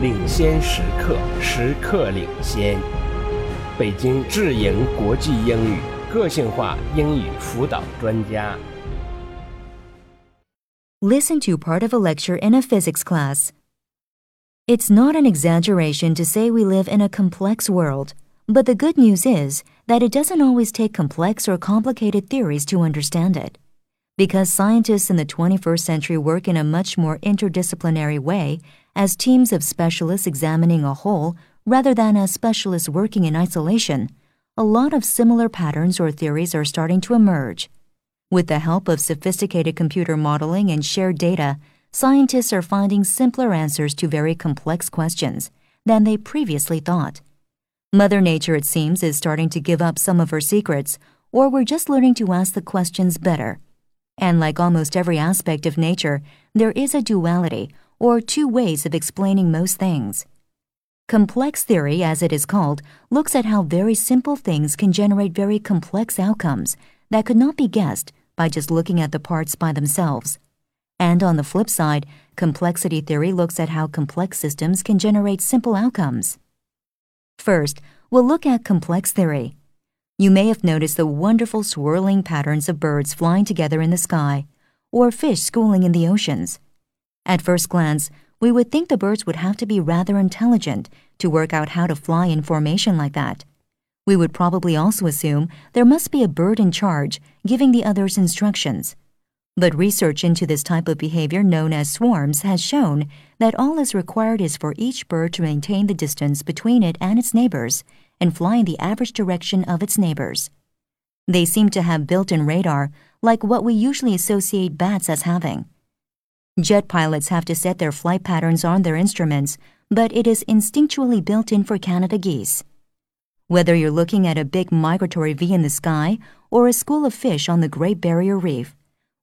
领先时刻，时刻领先。北京智盈国际英语个性化英语辅导专家。 Listen to part of a lecture in a physics class. It's not an exaggeration to say we live in a complex world, but the good news is that it doesn't always take complex or complicated theories to understand it. Because scientists in the 21st century work in a much more interdisciplinary way as teams of specialists examining a whole rather than as specialists working in isolation, a lot of similar patterns or theories are starting to emerge. With the help of sophisticated computer modeling and shared data, scientists are finding simpler answers to very complex questions than they previously thought. Mother Nature, it seems, is starting to give up some of her secrets, or we're just learning to ask the questions better. And like almost every aspect of nature, there is a duality, or two ways of explaining most things. Complex theory, as it is called, looks at how very simple things can generate very complex outcomes that could not be guessed by just looking at the parts by themselves. And on the flip side, complexity theory looks at how complex systems can generate simple outcomes. First, we'll look at complex theory. You may have noticed the wonderful swirling patterns of birds flying together in the sky, or fish schooling in the oceans. At first glance, we would think the birds would have to be rather intelligent to work out how to fly in formation like that. We would probably also assume there must be a bird in charge giving the others instructions. But research into this type of behavior known as swarms has shown that all is required is for each bird to maintain the distance between it and its neighbors and fly in the average direction of its neighbors. They seem to have built in radar like what we usually associate bats as having. Jet pilots have to set their flight patterns on their instruments, but it is instinctually built in for Canada geese. Whether you're looking at a big migratory V in the sky or a school of fish on the Great Barrier Reef,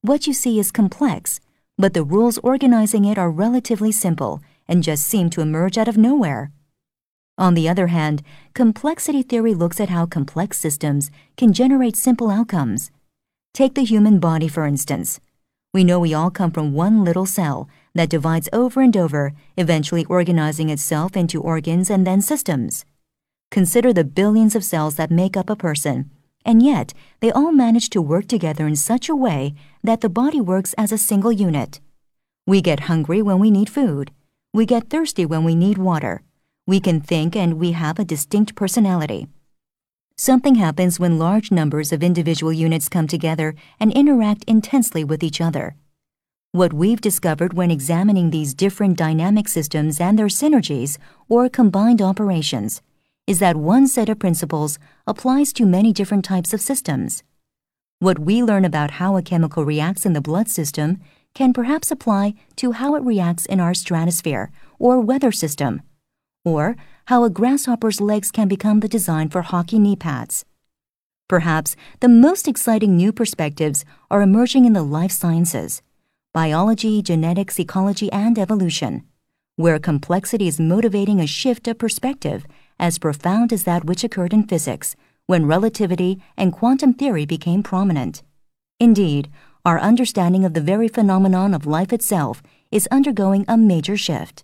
what you see is complex, but the rules organizing it are relatively simple and just seem to emerge out of nowhere. On the other hand, complexity theory looks at how complex systems can generate simple outcomes. Take the human body, for instance. We know we all come from one little cell that divides over and over, eventually organizing itself into organs and then systems. Consider the billions of cells that make up a person, and yet they all manage to work together in such a way that the body works as a single unit. We get hungry when we need food. We get thirsty when we need water. We can think and we have a distinct personality. Something happens when large numbers of individual units come together and interact intensely with each other. What we've discovered when examining these different dynamic systems and their synergies or combined operations is that one set of principles applies to many different types of systems. What we learn about how a chemical reacts in the blood system can perhaps apply to how it reacts in our stratosphere or weather system, or how a grasshopper's legs can become the design for hockey knee pads. Perhaps the most exciting new perspectives are emerging in the life sciences biology, genetics, ecology, and evolution, where complexity is motivating a shift of perspective as profound as that which occurred in physics when relativity and quantum theory became prominent. Indeed, our understanding of the very phenomenon of life itself is undergoing a major shift.